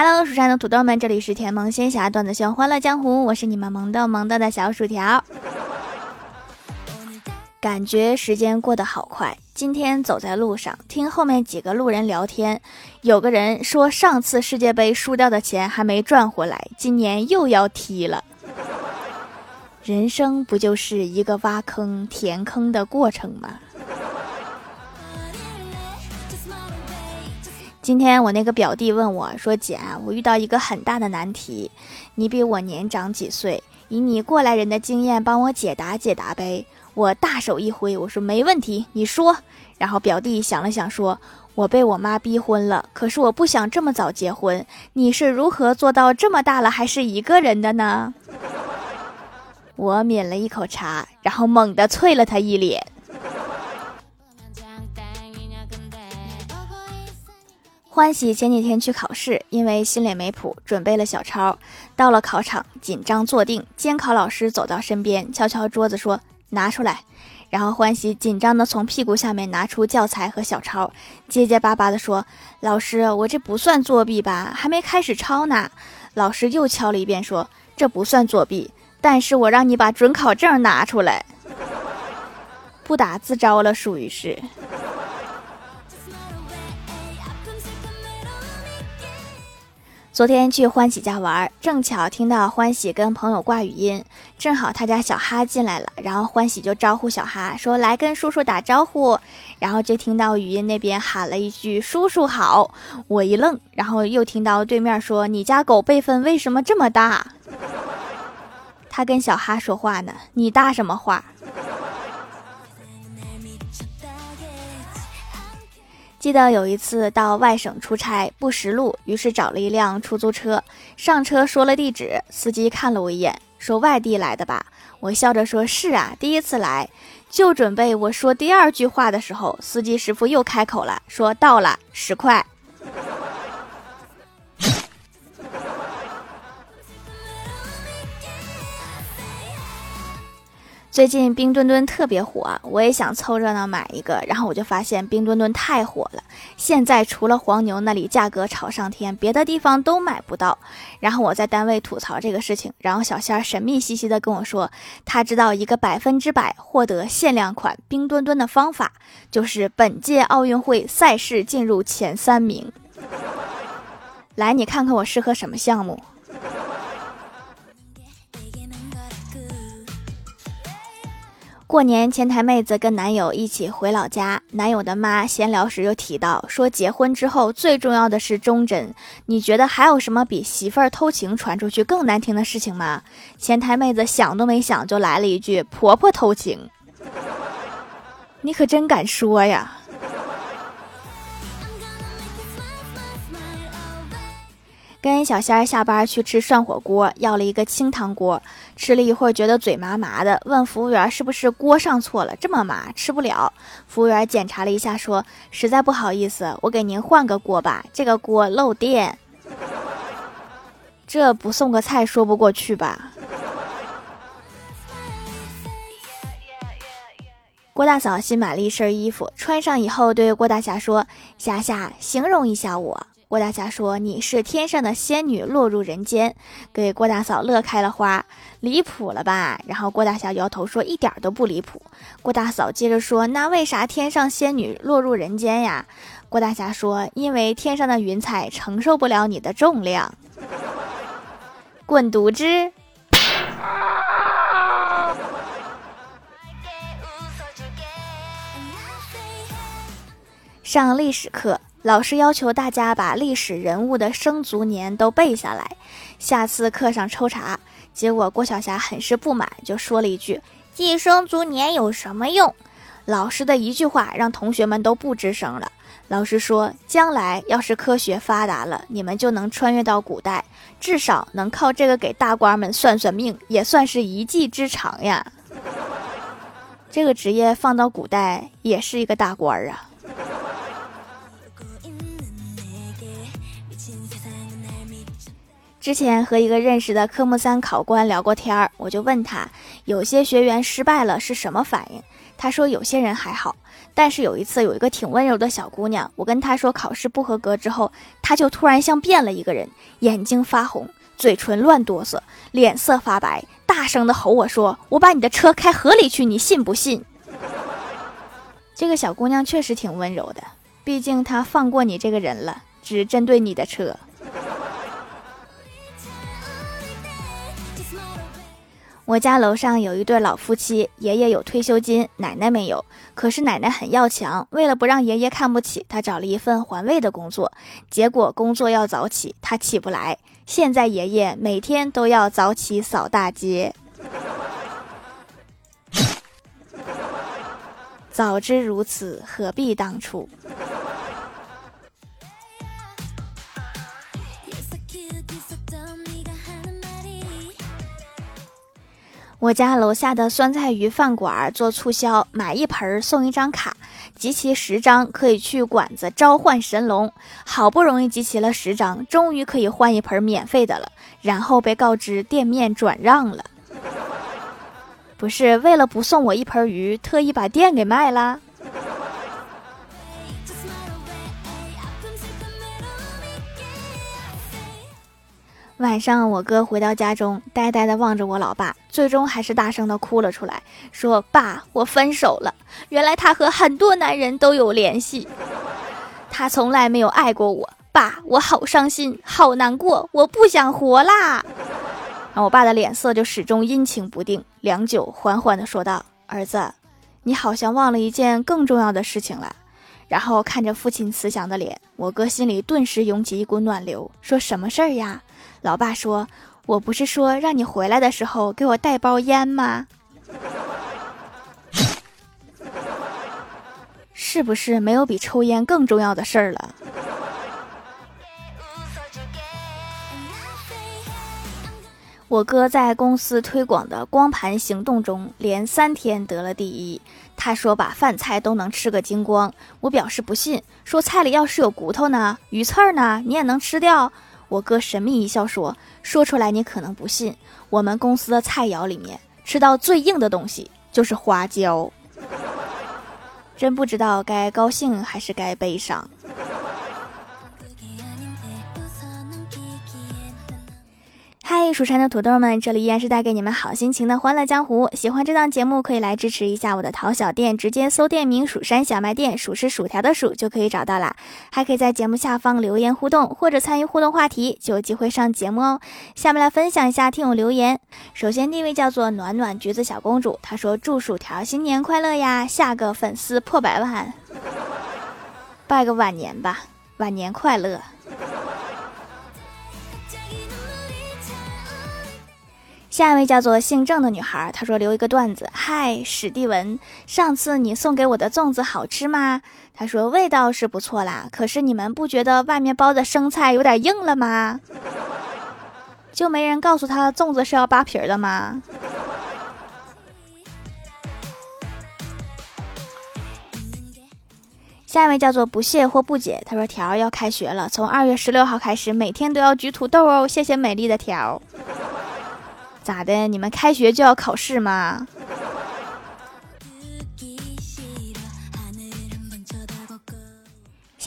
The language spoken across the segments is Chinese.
Hello，蜀山的土豆们，这里是甜萌仙侠段子秀欢乐江湖，我是你们萌豆萌豆的小薯条。感觉时间过得好快，今天走在路上，听后面几个路人聊天，有个人说上次世界杯输掉的钱还没赚回来，今年又要踢了。人生不就是一个挖坑填坑的过程吗？今天我那个表弟问我说：“姐，我遇到一个很大的难题，你比我年长几岁，以你过来人的经验帮我解答解答呗。”我大手一挥，我说：“没问题，你说。”然后表弟想了想说：“我被我妈逼婚了，可是我不想这么早结婚。你是如何做到这么大了还是一个人的呢？”我抿了一口茶，然后猛地啐了他一脸。欢喜前几天去考试，因为心里没谱，准备了小抄。到了考场，紧张坐定，监考老师走到身边，敲敲桌子说：“拿出来。”然后欢喜紧张的从屁股下面拿出教材和小抄，结结巴巴的说：“老师，我这不算作弊吧？还没开始抄呢。”老师又敲了一遍，说：“这不算作弊，但是我让你把准考证拿出来，不打自招了，属于是。”昨天去欢喜家玩，正巧听到欢喜跟朋友挂语音，正好他家小哈进来了，然后欢喜就招呼小哈说：“来跟叔叔打招呼。”然后就听到语音那边喊了一句：“叔叔好。”我一愣，然后又听到对面说：“你家狗辈分为什么这么大？”他跟小哈说话呢，你大什么话？记得有一次到外省出差不识路，于是找了一辆出租车。上车说了地址，司机看了我一眼，说：“外地来的吧？”我笑着说：“是啊，第一次来。”就准备我说第二句话的时候，司机师傅又开口了，说：“到了，十块。”最近冰墩墩特别火，我也想凑热闹买一个，然后我就发现冰墩墩太火了，现在除了黄牛那里价格炒上天，别的地方都买不到。然后我在单位吐槽这个事情，然后小仙儿神秘兮兮的跟我说，他知道一个百分之百获得限量款冰墩墩的方法，就是本届奥运会赛事进入前三名。来，你看看我适合什么项目？过年，前台妹子跟男友一起回老家，男友的妈闲聊时又提到说，结婚之后最重要的是忠贞。你觉得还有什么比媳妇儿偷情传出去更难听的事情吗？前台妹子想都没想就来了一句：“婆婆偷情。”你可真敢说呀！跟小仙儿下班去吃涮火锅，要了一个清汤锅，吃了一会儿觉得嘴麻麻的，问服务员是不是锅上错了，这么麻吃不了。服务员检查了一下，说实在不好意思，我给您换个锅吧，这个锅漏电。这不送个菜说不过去吧？郭大嫂新买了一身衣服，穿上以后对郭大侠说：“霞霞，形容一下我。”郭大侠说：“你是天上的仙女落入人间，给郭大嫂乐开了花，离谱了吧？”然后郭大侠摇头说：“一点都不离谱。”郭大嫂接着说：“那为啥天上仙女落入人间呀？”郭大侠说：“因为天上的云彩承受不了你的重量。”滚犊子！上历史课。老师要求大家把历史人物的生卒年都背下来，下次课上抽查。结果郭晓霞很是不满，就说了一句：“记生卒年有什么用？”老师的一句话让同学们都不吱声了。老师说：“将来要是科学发达了，你们就能穿越到古代，至少能靠这个给大官们算算命，也算是一技之长呀。这个职业放到古代也是一个大官儿啊。”之前和一个认识的科目三考官聊过天儿，我就问他，有些学员失败了是什么反应？他说有些人还好，但是有一次有一个挺温柔的小姑娘，我跟她说考试不合格之后，她就突然像变了一个人，眼睛发红，嘴唇乱哆嗦，脸色发白，大声的吼我说：“我把你的车开河里去，你信不信？”这个小姑娘确实挺温柔的，毕竟她放过你这个人了，只针对你的车。我家楼上有一对老夫妻，爷爷有退休金，奶奶没有。可是奶奶很要强，为了不让爷爷看不起，她找了一份环卫的工作。结果工作要早起，她起不来。现在爷爷每天都要早起扫大街。早知如此，何必当初？我家楼下的酸菜鱼饭馆做促销，买一盆送一张卡，集齐十张可以去馆子召唤神龙。好不容易集齐了十张，终于可以换一盆免费的了，然后被告知店面转让了。不是为了不送我一盆鱼，特意把店给卖了。晚上，我哥回到家中，呆呆地望着我老爸，最终还是大声地哭了出来，说：“爸，我分手了。原来他和很多男人都有联系，他从来没有爱过我。爸，我好伤心，好难过，我不想活啦。”我爸的脸色就始终阴晴不定，良久，缓缓地说道：“儿子，你好像忘了一件更重要的事情了。”然后看着父亲慈祥的脸，我哥心里顿时涌起一股暖流，说什么事儿呀？老爸说：“我不是说让你回来的时候给我带包烟吗？是不是没有比抽烟更重要的事儿了？”我哥在公司推广的光盘行动中，连三天得了第一。他说把饭菜都能吃个精光，我表示不信，说菜里要是有骨头呢，鱼刺儿呢，你也能吃掉。我哥神秘一笑说：“说出来你可能不信，我们公司的菜肴里面吃到最硬的东西就是花椒。”真不知道该高兴还是该悲伤。蜀山的土豆们，这里依然是带给你们好心情的欢乐江湖。喜欢这档节目，可以来支持一下我的淘小店，直接搜店名“蜀山小卖店”，数是薯条的数就可以找到啦。还可以在节目下方留言互动，或者参与互动话题，就有机会上节目哦。下面来分享一下听友留言。首先第一位叫做暖暖橘子小公主，她说祝薯条新年快乐呀，下个粉丝破百万，拜个晚年吧，晚年快乐。下一位叫做姓郑的女孩，她说留一个段子：嗨，史蒂文，上次你送给我的粽子好吃吗？她说味道是不错啦，可是你们不觉得外面包的生菜有点硬了吗？就没人告诉他粽子是要扒皮的吗？下一位叫做不屑或不解，他说条要开学了，从二月十六号开始，每天都要举土豆哦，谢谢美丽的条。咋的？你们开学就要考试吗？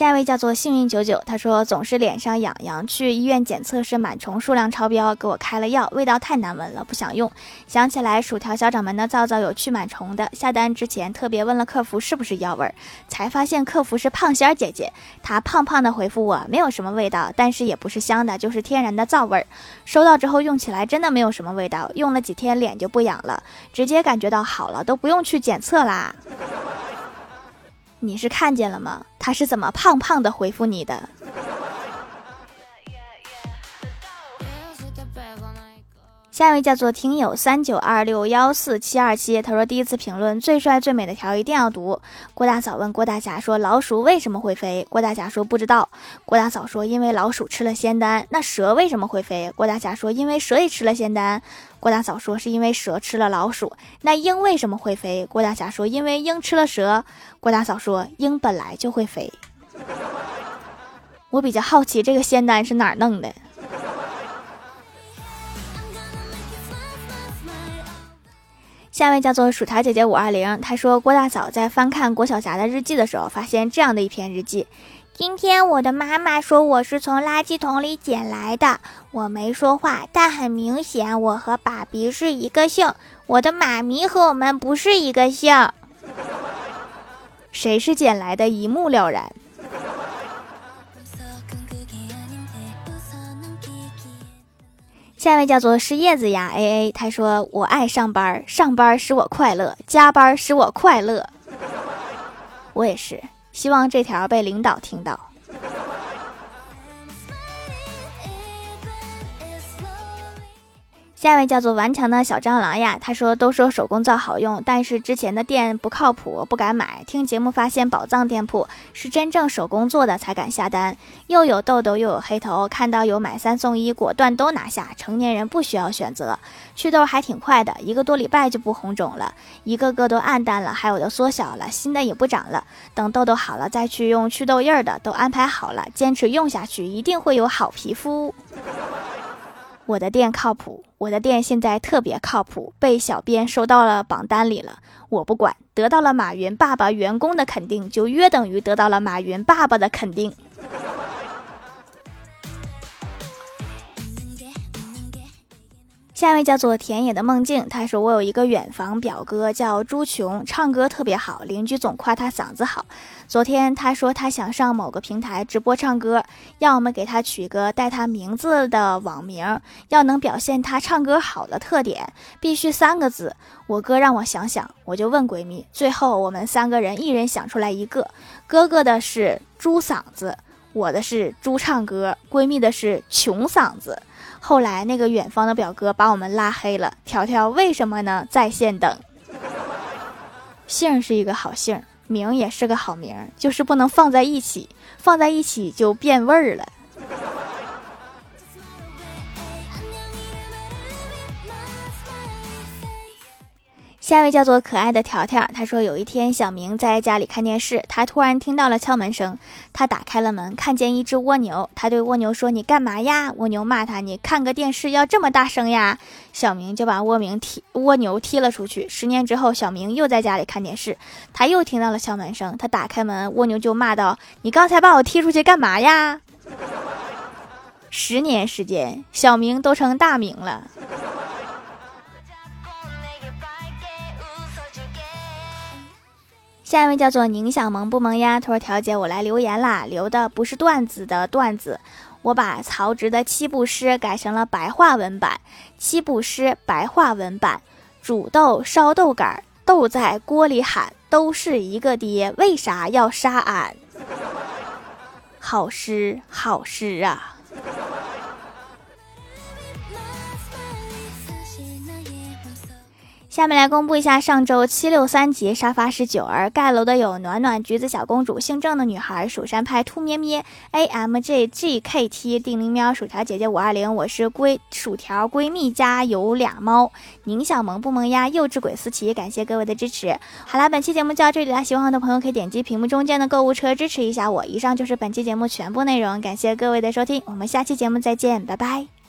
下一位叫做幸运九九，他说总是脸上痒痒，去医院检测是螨虫数量超标，给我开了药，味道太难闻了，不想用。想起来薯条小掌门的皂皂有去螨虫的，下单之前特别问了客服是不是药味儿，才发现客服是胖仙儿姐姐，她胖胖的回复我没有什么味道，但是也不是香的，就是天然的皂味儿。收到之后用起来真的没有什么味道，用了几天脸就不痒了，直接感觉到好了，都不用去检测啦。你是看见了吗？他是怎么胖胖的回复你的？下一位叫做听友三九二六幺四七二七，他说第一次评论最帅最美的条一定要读。郭大嫂问郭大侠说老鼠为什么会飞？郭大侠说不知道。郭大嫂说因为老鼠吃了仙丹。那蛇为什么会飞？郭大侠说因为蛇也吃了仙丹。郭大嫂说是因为蛇吃了老鼠。那鹰为什么会飞？郭大侠说因为鹰吃了蛇。郭大嫂说鹰本来就会飞。我比较好奇这个仙丹是哪儿弄的。下一位叫做薯条姐姐五二零，她说郭大嫂在翻看郭晓霞的日记的时候，发现这样的一篇日记。今天我的妈妈说我是从垃圾桶里捡来的，我没说话，但很明显我和爸比是一个姓，我的妈咪和我们不是一个姓，谁是捡来的，一目了然。下一位叫做是叶子呀 A A，他说我爱上班，上班使我快乐，加班使我快乐，我也是。希望这条被领导听到。下一位叫做顽强的小蟑螂呀，他说：“都说手工皂好用，但是之前的店不靠谱，不敢买。听节目发现宝藏店铺是真正手工做的，才敢下单。又有痘痘又有黑头，看到有买三送一，果断都拿下。成年人不需要选择，祛痘还挺快的，一个多礼拜就不红肿了，一个个都暗淡了，还有的缩小了，新的也不长了。等痘痘好了再去用祛痘印儿的，都安排好了，坚持用下去，一定会有好皮肤。”我的店靠谱，我的店现在特别靠谱，被小编收到了榜单里了。我不管，得到了马云爸爸员工的肯定，就约等于得到了马云爸爸的肯定。下一位叫做田野的梦境，他说我有一个远房表哥叫朱琼，唱歌特别好，邻居总夸他嗓子好。昨天他说他想上某个平台直播唱歌，要我们给他取个带他名字的网名，要能表现他唱歌好的特点，必须三个字。我哥让我想想，我就问闺蜜，最后我们三个人一人想出来一个，哥哥的是猪嗓子，我的是猪唱歌，闺蜜的是穷嗓子。后来那个远方的表哥把我们拉黑了。条条为什么呢？在线等。姓是一个好姓，名也是个好名，就是不能放在一起，放在一起就变味儿了。下一位叫做可爱的条条，他说有一天小明在家里看电视，他突然听到了敲门声，他打开了门，看见一只蜗牛，他对蜗牛说：“你干嘛呀？”蜗牛骂他：“你看个电视要这么大声呀？”小明就把蜗牛踢蜗牛踢了出去。十年之后，小明又在家里看电视，他又听到了敲门声，他打开门，蜗牛就骂道：“你刚才把我踢出去干嘛呀？”十年时间，小明都成大明了。下一位叫做宁小萌不萌呀？他说：“调姐，我来留言啦，留的不是段子的段子，我把曹植的七步诗改成了白话文版。七步诗白话文版：煮豆烧豆干，豆在锅里喊，都是一个爹，为啥要杀俺？好诗，好诗啊！”下面来公布一下上周七六三级沙发是九儿盖楼的有暖暖橘子小公主姓郑的女孩蜀山派兔咩咩 a m j g k t 定灵喵薯条姐姐五二零我是闺薯条闺蜜家有俩猫。宁小萌不萌呀幼稚鬼思琪感谢各位的支持。好啦本期节目就到这里啦喜欢我的朋友可以点击屏幕中间的购物车支持一下我。以上就是本期节目全部内容感谢各位的收听我们下期节目再见拜拜。